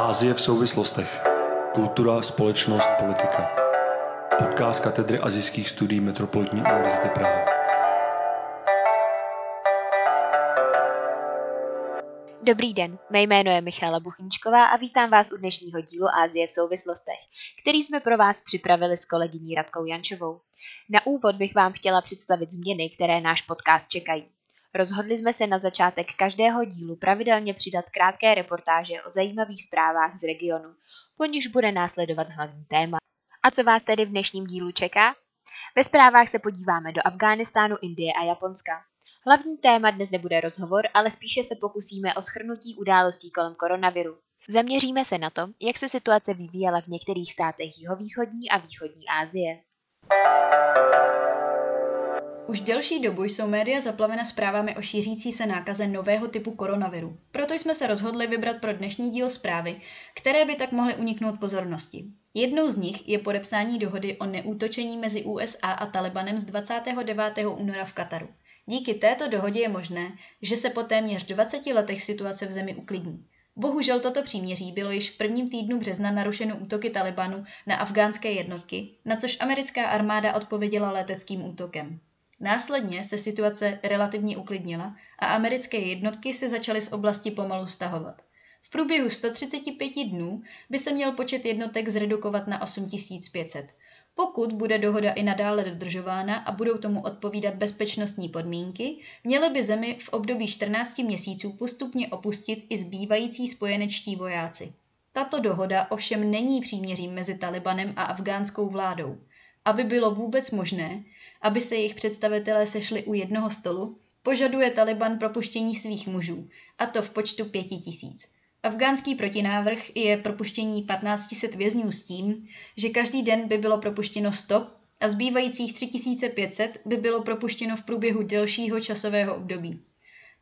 Ázie v souvislostech. Kultura, společnost, politika. Podcast katedry azijských studií Metropolitní univerzity Praha. Dobrý den, mé jméno je Michála Buchničková a vítám vás u dnešního dílu Ázie v souvislostech, který jsme pro vás připravili s kolegyní Radkou Jančovou. Na úvod bych vám chtěla představit změny, které náš podcast čekají. Rozhodli jsme se na začátek každého dílu pravidelně přidat krátké reportáže o zajímavých zprávách z regionu, po nichž bude následovat hlavní téma. A co vás tedy v dnešním dílu čeká? Ve zprávách se podíváme do Afghánistánu, Indie a Japonska. Hlavní téma dnes nebude rozhovor, ale spíše se pokusíme o schrnutí událostí kolem koronaviru. Zaměříme se na to, jak se situace vyvíjela v některých státech jihovýchodní a východní Asie. Už delší dobu jsou média zaplavena zprávami o šířící se nákaze nového typu koronaviru. Proto jsme se rozhodli vybrat pro dnešní díl zprávy, které by tak mohly uniknout pozornosti. Jednou z nich je podepsání dohody o neútočení mezi USA a Talibanem z 29. února v Kataru. Díky této dohodě je možné, že se po téměř 20 letech situace v zemi uklidní. Bohužel toto příměří bylo již v prvním týdnu března narušeno útoky Talibanu na afgánské jednotky, na což americká armáda odpověděla leteckým útokem. Následně se situace relativně uklidnila a americké jednotky se začaly z oblasti pomalu stahovat. V průběhu 135 dnů by se měl počet jednotek zredukovat na 8500. Pokud bude dohoda i nadále dodržována a budou tomu odpovídat bezpečnostní podmínky, měly by zemi v období 14 měsíců postupně opustit i zbývající spojenečtí vojáci. Tato dohoda ovšem není příměřím mezi Talibanem a afgánskou vládou. Aby bylo vůbec možné, aby se jejich představitelé sešli u jednoho stolu, požaduje Taliban propuštění svých mužů, a to v počtu pěti tisíc. Afgánský protinávrh je propuštění 1500 vězňů s tím, že každý den by bylo propuštěno 100 a zbývajících 3500 by bylo propuštěno v průběhu delšího časového období.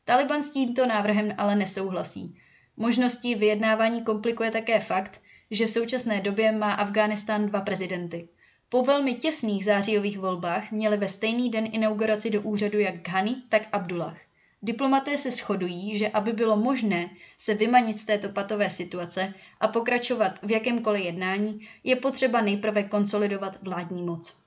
Taliban s tímto návrhem ale nesouhlasí. Možnosti vyjednávání komplikuje také fakt, že v současné době má Afghánistán dva prezidenty. Po velmi těsných zářijových volbách měli ve stejný den inauguraci do úřadu jak Ghani, tak Abdullah. Diplomaté se shodují, že aby bylo možné se vymanit z této patové situace a pokračovat v jakémkoliv jednání, je potřeba nejprve konsolidovat vládní moc.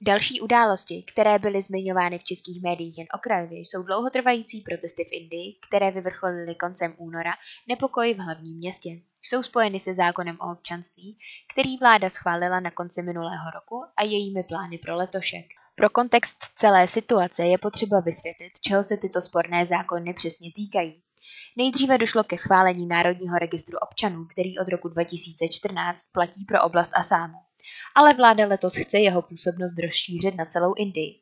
Další události, které byly zmiňovány v českých médiích jen okrajově, jsou dlouhotrvající protesty v Indii, které vyvrcholily koncem února nepokoj v hlavním městě. Jsou spojeny se zákonem o občanství, který vláda schválila na konci minulého roku a jejími plány pro letošek. Pro kontext celé situace je potřeba vysvětlit, čeho se tyto sporné zákony přesně týkají. Nejdříve došlo ke schválení Národního registru občanů, který od roku 2014 platí pro oblast Asámu ale vláda letos chce jeho působnost rozšířit na celou Indii.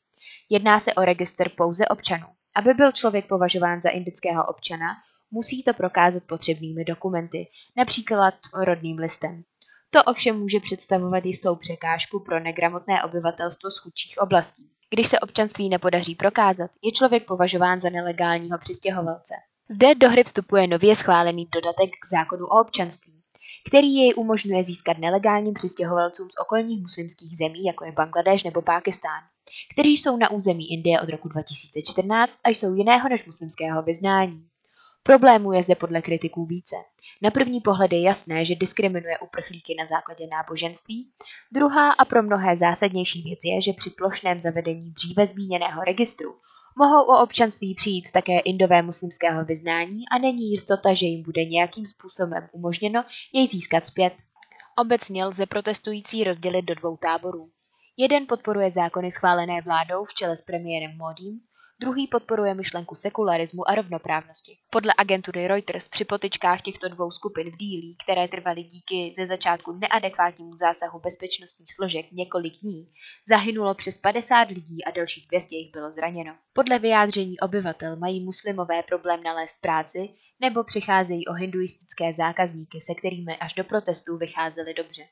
Jedná se o registr pouze občanů. Aby byl člověk považován za indického občana, musí to prokázat potřebnými dokumenty, například rodným listem. To ovšem může představovat jistou překážku pro negramotné obyvatelstvo z chudších oblastí. Když se občanství nepodaří prokázat, je člověk považován za nelegálního přistěhovalce. Zde do hry vstupuje nově schválený dodatek k zákonu o občanství který jej umožňuje získat nelegálním přistěhovalcům z okolních muslimských zemí, jako je Bangladeš nebo Pákistán, kteří jsou na území Indie od roku 2014 a jsou jiného než muslimského vyznání. Problémů je zde podle kritiků více. Na první pohled je jasné, že diskriminuje uprchlíky na základě náboženství. Druhá a pro mnohé zásadnější věc je, že při plošném zavedení dříve zmíněného registru Mohou o občanství přijít také indové muslimského vyznání a není jistota, že jim bude nějakým způsobem umožněno jej získat zpět. Obecně lze protestující rozdělit do dvou táborů. Jeden podporuje zákony schválené vládou v čele s premiérem Modím, Druhý podporuje myšlenku sekularismu a rovnoprávnosti. Podle agentury Reuters při potyčkách těchto dvou skupin v dílí, které trvaly díky ze začátku neadekvátnímu zásahu bezpečnostních složek několik dní, zahynulo přes 50 lidí a dalších 200 jich bylo zraněno. Podle vyjádření obyvatel mají muslimové problém nalézt práci nebo přicházejí o hinduistické zákazníky, se kterými až do protestů vycházeli dobře.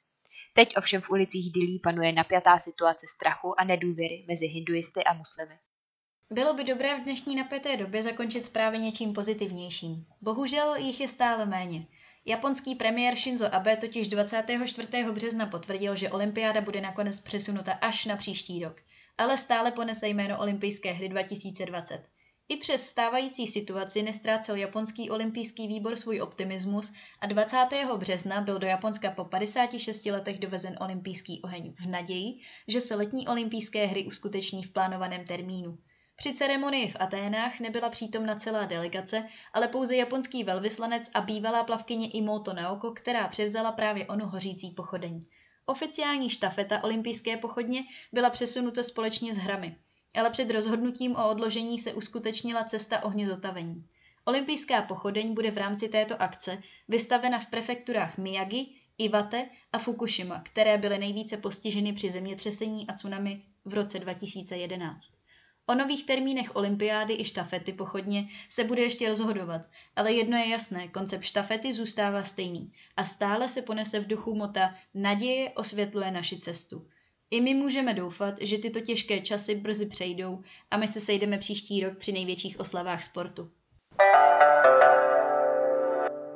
Teď ovšem v ulicích Dilí panuje napjatá situace strachu a nedůvěry mezi hinduisty a muslimy. Bylo by dobré v dnešní napěté době zakončit zprávy něčím pozitivnějším. Bohužel jich je stále méně. Japonský premiér Shinzo Abe totiž 24. března potvrdil, že olympiáda bude nakonec přesunuta až na příští rok, ale stále ponese jméno Olympijské hry 2020. I přes stávající situaci nestrácel japonský olympijský výbor svůj optimismus a 20. března byl do Japonska po 56 letech dovezen olympijský oheň v naději, že se letní olympijské hry uskuteční v plánovaném termínu. Při ceremonii v Aténách nebyla přítomna celá delegace, ale pouze japonský velvyslanec a bývalá plavkyně Imoto Naoko, která převzala právě onu hořící pochodeň. Oficiální štafeta olympijské pochodně byla přesunuta společně s hrami ale před rozhodnutím o odložení se uskutečnila cesta ohnězotavení. Olympijská pochodeň bude v rámci této akce vystavena v prefekturách Miyagi, Iwate a Fukushima, které byly nejvíce postiženy při zemětřesení a tsunami v roce 2011. O nových termínech olympiády i štafety pochodně se bude ještě rozhodovat, ale jedno je jasné, koncept štafety zůstává stejný a stále se ponese v duchu mota Naděje osvětluje naši cestu. I my můžeme doufat, že tyto těžké časy brzy přejdou a my se sejdeme příští rok při největších oslavách sportu.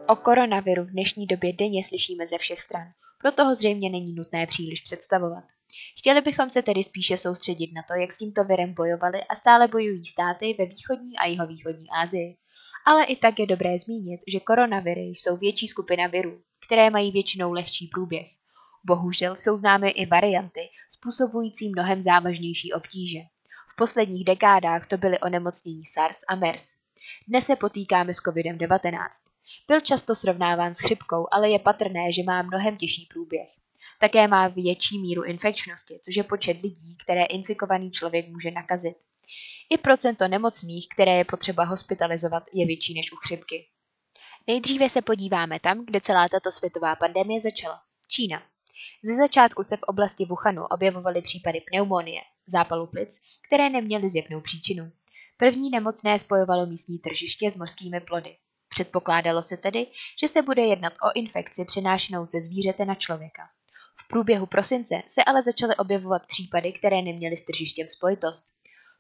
O koronaviru v dnešní době denně slyšíme ze všech stran, proto ho zřejmě není nutné příliš představovat. Chtěli bychom se tedy spíše soustředit na to, jak s tímto virem bojovali a stále bojují státy ve východní a jihovýchodní Asii. Ale i tak je dobré zmínit, že koronaviry jsou větší skupina virů, které mají většinou lehčí průběh. Bohužel jsou známy i varianty, způsobující mnohem závažnější obtíže. V posledních dekádách to byly onemocnění SARS a MERS. Dnes se potýkáme s COVID-19. Byl často srovnáván s chřipkou, ale je patrné, že má mnohem těžší průběh. Také má větší míru infekčnosti, což je počet lidí, které infikovaný člověk může nakazit. I procento nemocných, které je potřeba hospitalizovat, je větší než u chřipky. Nejdříve se podíváme tam, kde celá tato světová pandemie začala. Čína. Ze začátku se v oblasti Wuhanu objevovaly případy pneumonie, zápalu plic, které neměly zjevnou příčinu. První nemocné spojovalo místní tržiště s mořskými plody. Předpokládalo se tedy, že se bude jednat o infekci přenášenou ze zvířete na člověka. V průběhu prosince se ale začaly objevovat případy, které neměly s tržištěm spojitost.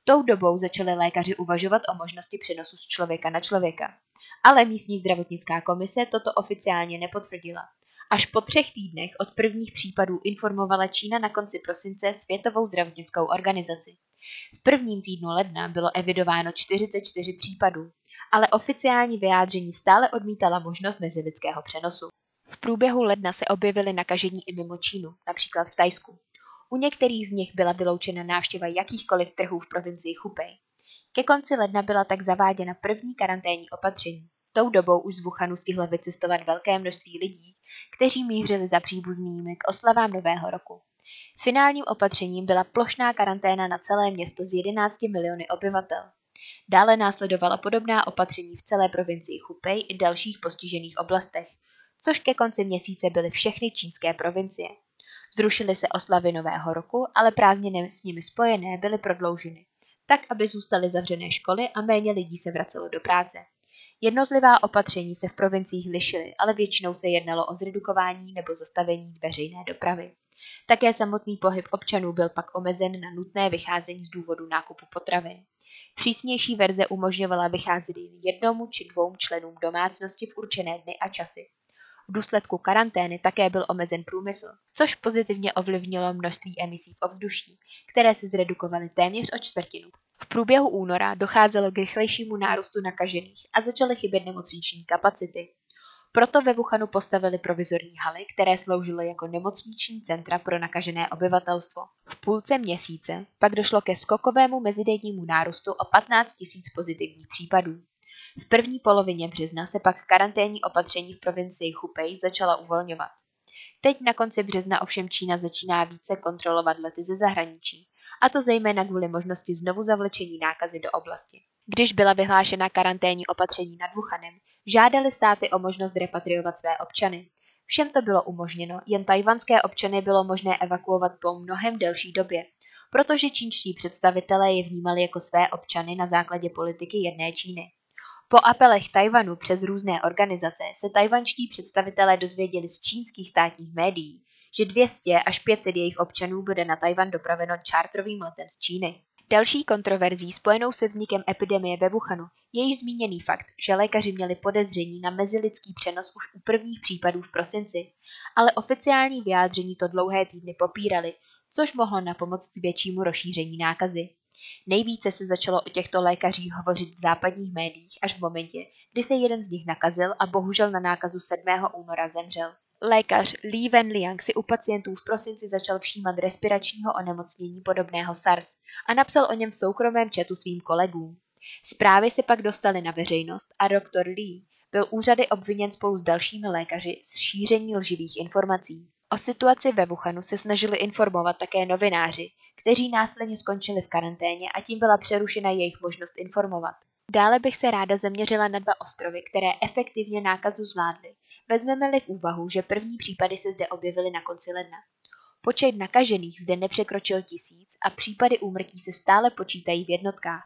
Tou dobou začaly lékaři uvažovat o možnosti přenosu z člověka na člověka. Ale místní zdravotnická komise toto oficiálně nepotvrdila Až po třech týdnech od prvních případů informovala Čína na konci prosince Světovou zdravotnickou organizaci. V prvním týdnu ledna bylo evidováno 44 případů, ale oficiální vyjádření stále odmítala možnost mezilidského přenosu. V průběhu ledna se objevily nakažení i mimo Čínu, například v Tajsku. U některých z nich byla vyloučena návštěva jakýchkoliv trhů v provincii Chupej. Ke konci ledna byla tak zaváděna první karanténní opatření. Tou dobou už z Wuhanu stihlo vycestovat velké množství lidí, kteří mířili za příbuznými k oslavám Nového roku. Finálním opatřením byla plošná karanténa na celé město z 11 miliony obyvatel. Dále následovala podobná opatření v celé provincii Chupej i dalších postižených oblastech, což ke konci měsíce byly všechny čínské provincie. Zrušily se oslavy Nového roku, ale prázdniny s nimi spojené byly prodlouženy, tak aby zůstaly zavřené školy a méně lidí se vracelo do práce. Jednotlivá opatření se v provinciích lišily, ale většinou se jednalo o zredukování nebo zastavení veřejné dopravy. Také samotný pohyb občanů byl pak omezen na nutné vycházení z důvodu nákupu potravin. Přísnější verze umožňovala vycházet jen jednomu či dvou členům domácnosti v určené dny a časy. V důsledku karantény také byl omezen průmysl, což pozitivně ovlivnilo množství emisí v ovzduší, které se zredukovaly téměř o čtvrtinu. V průběhu února docházelo k rychlejšímu nárůstu nakažených a začaly chybět nemocniční kapacity. Proto ve Wuhanu postavili provizorní haly, které sloužily jako nemocniční centra pro nakažené obyvatelstvo. V půlce měsíce pak došlo ke skokovému mezidennímu nárůstu o 15 000 pozitivních případů. V první polovině března se pak karanténní opatření v provincii Chupej začala uvolňovat. Teď na konci března ovšem Čína začíná více kontrolovat lety ze zahraničí a to zejména kvůli možnosti znovu zavlečení nákazy do oblasti. Když byla vyhlášena karanténní opatření nad Wuhanem, žádali státy o možnost repatriovat své občany. Všem to bylo umožněno, jen tajvanské občany bylo možné evakuovat po mnohem delší době, protože čínští představitelé je vnímali jako své občany na základě politiky jedné Číny. Po apelech Tajvanu přes různé organizace se tajvanští představitelé dozvěděli z čínských státních médií, že 200 až 500 jejich občanů bude na Tajvan dopraveno čártrovým letem z Číny. Další kontroverzí spojenou se vznikem epidemie ve Wuhanu je již zmíněný fakt, že lékaři měli podezření na mezilidský přenos už u prvních případů v prosinci, ale oficiální vyjádření to dlouhé týdny popírali, což mohlo na pomoc většímu rozšíření nákazy. Nejvíce se začalo o těchto lékařích hovořit v západních médiích až v momentě, kdy se jeden z nich nakazil a bohužel na nákazu 7. února zemřel. Lékař Li Wenliang si u pacientů v prosinci začal všímat respiračního onemocnění podobného SARS a napsal o něm v soukromém četu svým kolegům. Zprávy se pak dostaly na veřejnost a doktor Li byl úřady obviněn spolu s dalšími lékaři z šíření lživých informací. O situaci ve Wuhanu se snažili informovat také novináři, kteří následně skončili v karanténě a tím byla přerušena jejich možnost informovat. Dále bych se ráda zaměřila na dva ostrovy, které efektivně nákazu zvládly. Vezmeme-li v úvahu, že první případy se zde objevily na konci ledna. Počet nakažených zde nepřekročil tisíc a případy úmrtí se stále počítají v jednotkách.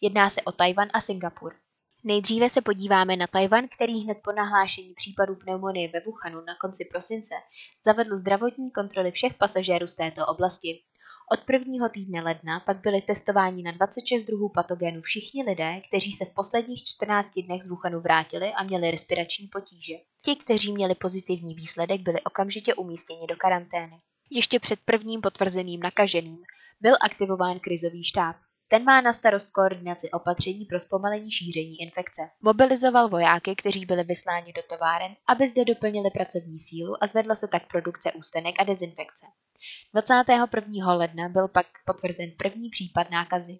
Jedná se o Tajvan a Singapur. Nejdříve se podíváme na Tajvan, který hned po nahlášení případů pneumonie ve Wuhanu na konci prosince zavedl zdravotní kontroly všech pasažérů z této oblasti. Od prvního týdne ledna pak byly testováni na 26 druhů patogénů všichni lidé, kteří se v posledních 14 dnech z Wuhanu vrátili a měli respirační potíže. Ti, kteří měli pozitivní výsledek, byli okamžitě umístěni do karantény. Ještě před prvním potvrzeným nakaženým byl aktivován krizový štáb. Ten má na starost koordinaci opatření pro zpomalení šíření infekce. Mobilizoval vojáky, kteří byli vysláni do továren, aby zde doplnili pracovní sílu a zvedla se tak produkce ústenek a dezinfekce. 21. ledna byl pak potvrzen první případ nákazy.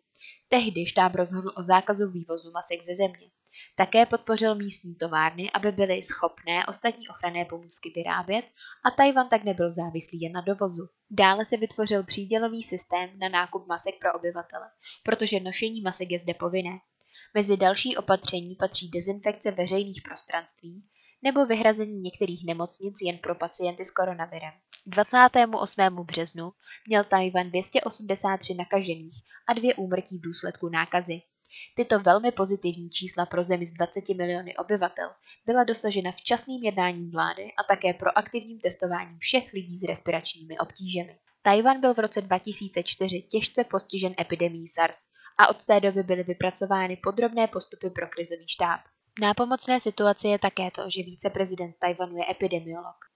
Tehdy štáb rozhodl o zákazu vývozu masek ze země. Také podpořil místní továrny, aby byly schopné ostatní ochranné pomůcky vyrábět a Tajvan tak nebyl závislý jen na dovozu. Dále se vytvořil přídělový systém na nákup masek pro obyvatele, protože nošení masek je zde povinné. Mezi další opatření patří dezinfekce veřejných prostranství nebo vyhrazení některých nemocnic jen pro pacienty s koronavirem. 28. březnu měl Tajvan 283 nakažených a dvě úmrtí v důsledku nákazy. Tyto velmi pozitivní čísla pro zemi s 20 miliony obyvatel byla dosažena včasným jednáním vlády a také proaktivním testováním všech lidí s respiračními obtížemi. Tajvan byl v roce 2004 těžce postižen epidemií SARS a od té doby byly vypracovány podrobné postupy pro krizový štáb. Nápomocné situaci je také to, že viceprezident Tajvanu je epidemiolog.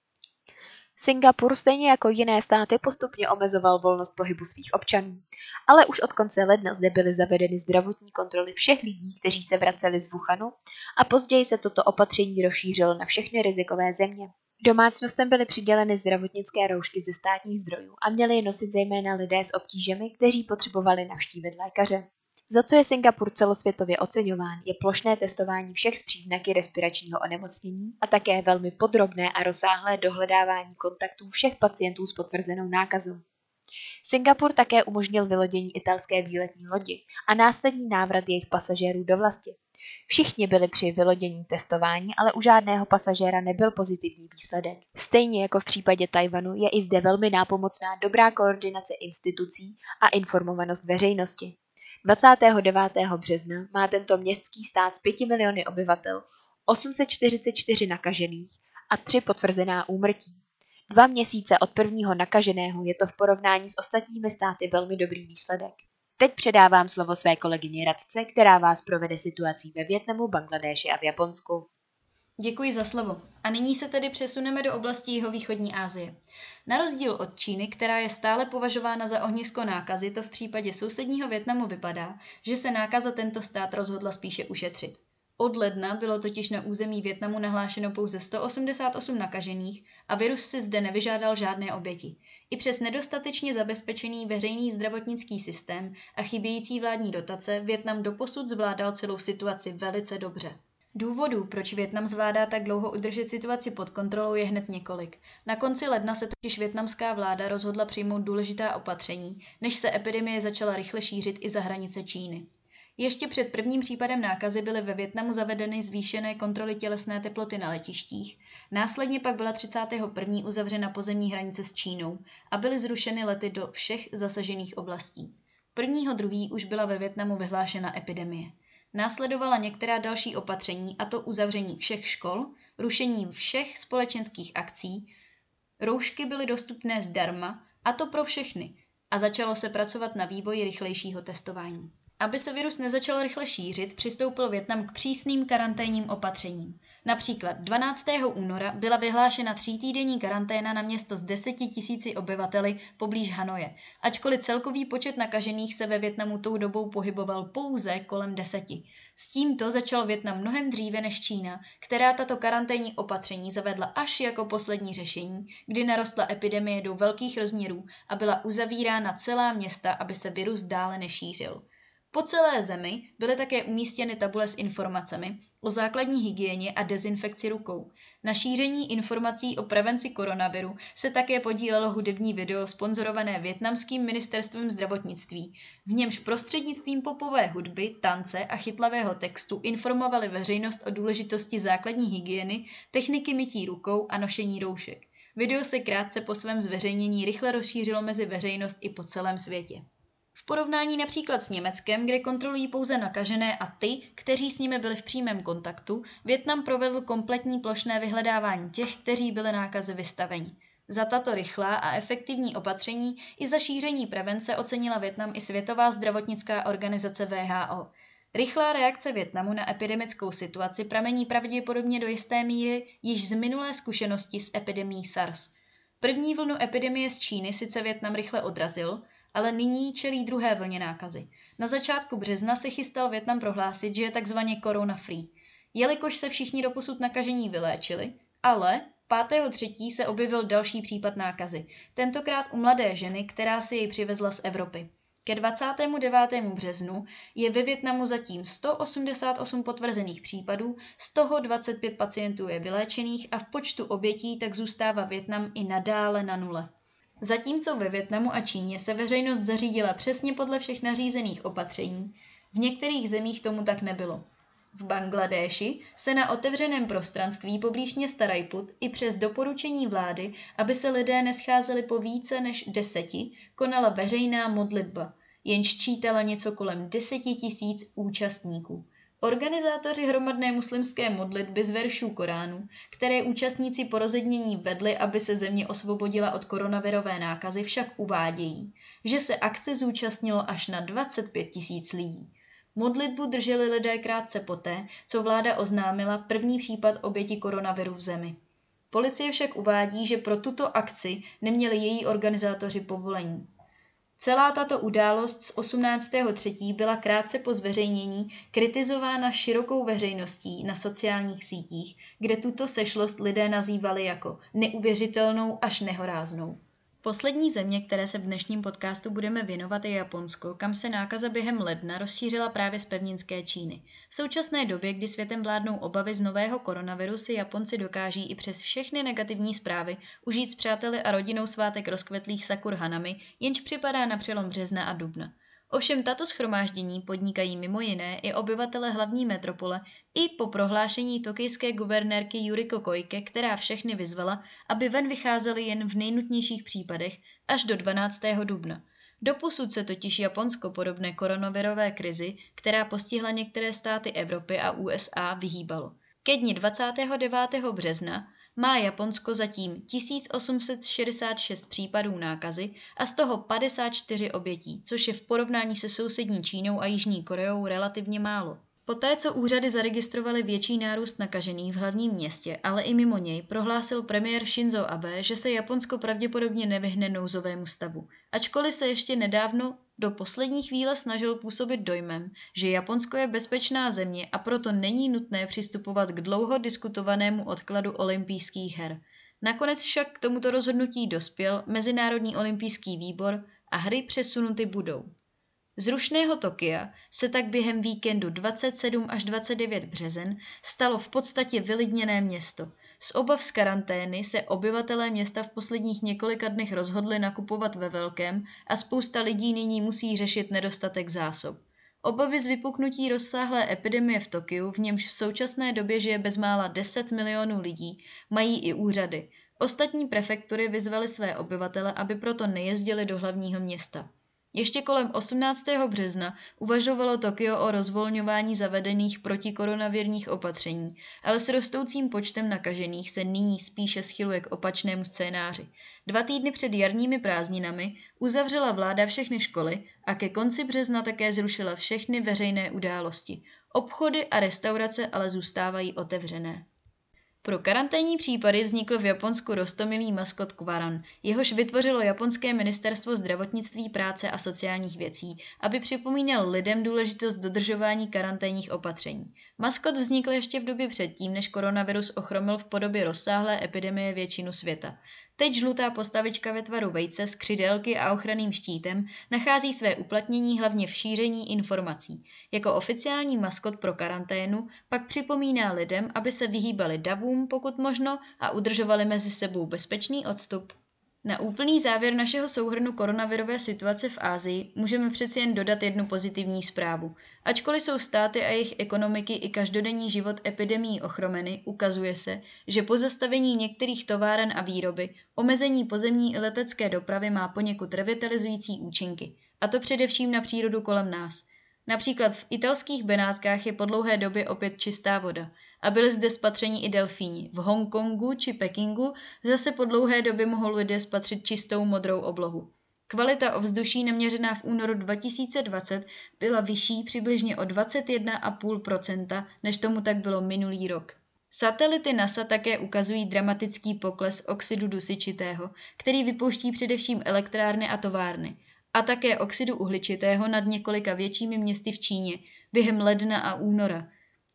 Singapur stejně jako jiné státy postupně omezoval volnost pohybu svých občanů, ale už od konce ledna zde byly zavedeny zdravotní kontroly všech lidí, kteří se vraceli z Wuhanu a později se toto opatření rozšířilo na všechny rizikové země. Domácnostem byly přiděleny zdravotnické roušky ze státních zdrojů a měli je nosit zejména lidé s obtížemi, kteří potřebovali navštívit lékaře. Za co je Singapur celosvětově oceňován, je plošné testování všech s příznaky respiračního onemocnění a také velmi podrobné a rozsáhlé dohledávání kontaktů všech pacientů s potvrzenou nákazou. Singapur také umožnil vylodění italské výletní lodi a následný návrat jejich pasažérů do vlasti. Všichni byli při vylodění testování, ale u žádného pasažéra nebyl pozitivní výsledek. Stejně jako v případě Tajvanu je i zde velmi nápomocná dobrá koordinace institucí a informovanost veřejnosti. 29. března má tento městský stát s 5 miliony obyvatel 844 nakažených a 3 potvrzená úmrtí. Dva měsíce od prvního nakaženého je to v porovnání s ostatními státy velmi dobrý výsledek. Teď předávám slovo své kolegyně Radce, která vás provede situací ve Větnamu, Bangladéši a v Japonsku. Děkuji za slovo. A nyní se tedy přesuneme do oblasti jihovýchodní Asie. Na rozdíl od Číny, která je stále považována za ohnisko nákazy, to v případě sousedního Větnamu vypadá, že se nákaza tento stát rozhodla spíše ušetřit. Od ledna bylo totiž na území Větnamu nahlášeno pouze 188 nakažených a virus si zde nevyžádal žádné oběti. I přes nedostatečně zabezpečený veřejný zdravotnický systém a chybějící vládní dotace Větnam doposud zvládal celou situaci velice dobře. Důvodů, proč Větnam zvládá tak dlouho udržet situaci pod kontrolou, je hned několik. Na konci ledna se totiž větnamská vláda rozhodla přijmout důležitá opatření, než se epidemie začala rychle šířit i za hranice Číny. Ještě před prvním případem nákazy byly ve Větnamu zavedeny zvýšené kontroly tělesné teploty na letištích, následně pak byla 31. uzavřena pozemní hranice s Čínou a byly zrušeny lety do všech zasažených oblastí. Prvního druhý už byla ve Větnamu vyhlášena epidemie. Následovala některá další opatření, a to uzavření všech škol, rušení všech společenských akcí, roušky byly dostupné zdarma, a to pro všechny, a začalo se pracovat na vývoji rychlejšího testování. Aby se virus nezačal rychle šířit, přistoupil Větnam k přísným karanténním opatřením. Například 12. února byla vyhlášena třítýdenní karanténa na město s deseti tisíci obyvateli poblíž Hanoje, ačkoliv celkový počet nakažených se ve Větnamu tou dobou pohyboval pouze kolem deseti. S tímto začal Větnam mnohem dříve než Čína, která tato karanténní opatření zavedla až jako poslední řešení, kdy narostla epidemie do velkých rozměrů a byla uzavírána celá města, aby se virus dále nešířil. Po celé zemi byly také umístěny tabule s informacemi o základní hygieně a dezinfekci rukou. Na šíření informací o prevenci koronaviru se také podílelo hudební video sponzorované větnamským ministerstvem zdravotnictví, v němž prostřednictvím popové hudby, tance a chytlavého textu informovali veřejnost o důležitosti základní hygieny, techniky mytí rukou a nošení roušek. Video se krátce po svém zveřejnění rychle rozšířilo mezi veřejnost i po celém světě. Porovnání například s Německem, kde kontrolují pouze nakažené a ty, kteří s nimi byli v přímém kontaktu, Větnam provedl kompletní plošné vyhledávání těch, kteří byli nákaze vystaveni. Za tato rychlá a efektivní opatření i za šíření prevence ocenila Větnam i Světová zdravotnická organizace VHO. Rychlá reakce Větnamu na epidemickou situaci pramení pravděpodobně do jisté míry již z minulé zkušenosti s epidemí SARS. První vlnu epidemie z Číny sice Větnam rychle odrazil, ale nyní čelí druhé vlně nákazy. Na začátku března se chystal Větnam prohlásit, že je takzvaně corona free, jelikož se všichni doposud nakažení vyléčili, ale 5.3. se objevil další případ nákazy, tentokrát u mladé ženy, která si jej přivezla z Evropy. Ke 29. březnu je ve Větnamu zatím 188 potvrzených případů, z toho 25 pacientů je vyléčených a v počtu obětí tak zůstává Větnam i nadále na nule. Zatímco ve Větnamu a Číně se veřejnost zařídila přesně podle všech nařízených opatření, v některých zemích tomu tak nebylo. V Bangladéši se na otevřeném prostranství poblíž města Rajput i přes doporučení vlády, aby se lidé nescházeli po více než deseti, konala veřejná modlitba, jenž čítala něco kolem deseti tisíc účastníků. Organizátoři hromadné muslimské modlitby z veršů Koránu, které účastníci po rozednění vedli, aby se země osvobodila od koronavirové nákazy, však uvádějí, že se akce zúčastnilo až na 25 tisíc lidí. Modlitbu drželi lidé krátce poté, co vláda oznámila první případ oběti koronaviru v zemi. Policie však uvádí, že pro tuto akci neměli její organizátoři povolení. Celá tato událost z 18.3. byla krátce po zveřejnění kritizována širokou veřejností na sociálních sítích, kde tuto sešlost lidé nazývali jako neuvěřitelnou až nehoráznou. Poslední země, které se v dnešním podcastu budeme věnovat, je Japonsko, kam se nákaza během ledna rozšířila právě z pevninské Číny. V současné době, kdy světem vládnou obavy z nového koronaviru, si Japonci dokáží i přes všechny negativní zprávy užít s přáteli a rodinou svátek rozkvetlých sakur hanami, jenž připadá na přelom března a dubna. Ovšem tato schromáždění podnikají mimo jiné i obyvatele hlavní metropole i po prohlášení tokijské guvernérky Yuriko Koike, která všechny vyzvala, aby ven vycházeli jen v nejnutnějších případech až do 12. dubna. Doposud se totiž Japonsko podobné koronavirové krizi, která postihla některé státy Evropy a USA, vyhýbalo. Ke dni 29. března má Japonsko zatím 1866 případů nákazy a z toho 54 obětí, což je v porovnání se sousední Čínou a Jižní Koreou relativně málo. Poté, co úřady zaregistrovaly větší nárůst nakažených v hlavním městě, ale i mimo něj, prohlásil premiér Shinzo Abe, že se Japonsko pravděpodobně nevyhne nouzovému stavu. Ačkoliv se ještě nedávno do poslední chvíle snažil působit dojmem, že Japonsko je bezpečná země a proto není nutné přistupovat k dlouho diskutovanému odkladu olympijských her. Nakonec však k tomuto rozhodnutí dospěl Mezinárodní olympijský výbor a hry přesunuty budou. Z rušného Tokia se tak během víkendu 27 až 29 březen stalo v podstatě vylidněné město. Z obav z karantény se obyvatelé města v posledních několika dnech rozhodli nakupovat ve velkém a spousta lidí nyní musí řešit nedostatek zásob. Obavy z vypuknutí rozsáhlé epidemie v Tokiu, v němž v současné době žije bezmála 10 milionů lidí, mají i úřady. Ostatní prefektury vyzvaly své obyvatele, aby proto nejezdili do hlavního města. Ještě kolem 18. března uvažovalo Tokio o rozvolňování zavedených protikoronavirních opatření, ale s rostoucím počtem nakažených se nyní spíše schyluje k opačnému scénáři. Dva týdny před jarními prázdninami uzavřela vláda všechny školy a ke konci března také zrušila všechny veřejné události. Obchody a restaurace ale zůstávají otevřené. Pro karanténní případy vznikl v Japonsku rostomilý maskot Kvaran, jehož vytvořilo japonské ministerstvo zdravotnictví, práce a sociálních věcí, aby připomínal lidem důležitost dodržování karanténních opatření. Maskot vznikl ještě v době předtím, než koronavirus ochromil v podobě rozsáhlé epidemie většinu světa. Teď žlutá postavička ve tvaru vejce s křidelky a ochranným štítem nachází své uplatnění hlavně v šíření informací. Jako oficiální maskot pro karanténu pak připomíná lidem, aby se vyhýbali davům, pokud možno, a udržovali mezi sebou bezpečný odstup. Na úplný závěr našeho souhrnu koronavirové situace v Ázii můžeme přeci jen dodat jednu pozitivní zprávu. Ačkoliv jsou státy a jejich ekonomiky i každodenní život epidemí ochromeny, ukazuje se, že pozastavení některých továren a výroby, omezení pozemní i letecké dopravy má poněkud revitalizující účinky. A to především na přírodu kolem nás. Například v italských Benátkách je po dlouhé době opět čistá voda – a byli zde spatřeni i delfíni. V Hongkongu či Pekingu zase po dlouhé době mohou lidé spatřit čistou modrou oblohu. Kvalita ovzduší naměřená v únoru 2020 byla vyšší přibližně o 21,5%, než tomu tak bylo minulý rok. Satelity NASA také ukazují dramatický pokles oxidu dusičitého, který vypouští především elektrárny a továrny, a také oxidu uhličitého nad několika většími městy v Číně během ledna a února,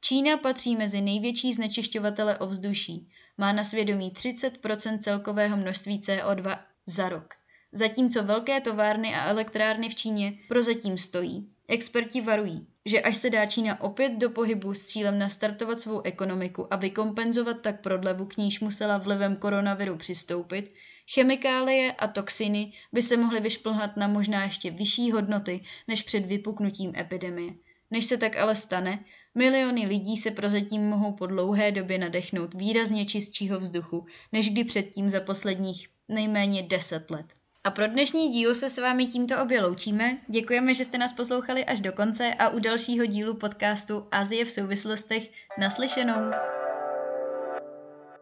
Čína patří mezi největší znečišťovatele ovzduší. Má na svědomí 30% celkového množství CO2 za rok. Zatímco velké továrny a elektrárny v Číně prozatím stojí, experti varují, že až se dá Čína opět do pohybu s cílem nastartovat svou ekonomiku a vykompenzovat tak prodlevu, k níž musela vlivem koronaviru přistoupit, chemikálie a toxiny by se mohly vyšplhat na možná ještě vyšší hodnoty než před vypuknutím epidemie. Než se tak ale stane, miliony lidí se prozatím mohou po dlouhé době nadechnout výrazně čistšího vzduchu, než kdy předtím za posledních nejméně 10 let. A pro dnešní díl se s vámi tímto obě loučíme. Děkujeme, že jste nás poslouchali až do konce a u dalšího dílu podcastu Azie v souvislostech naslyšenou.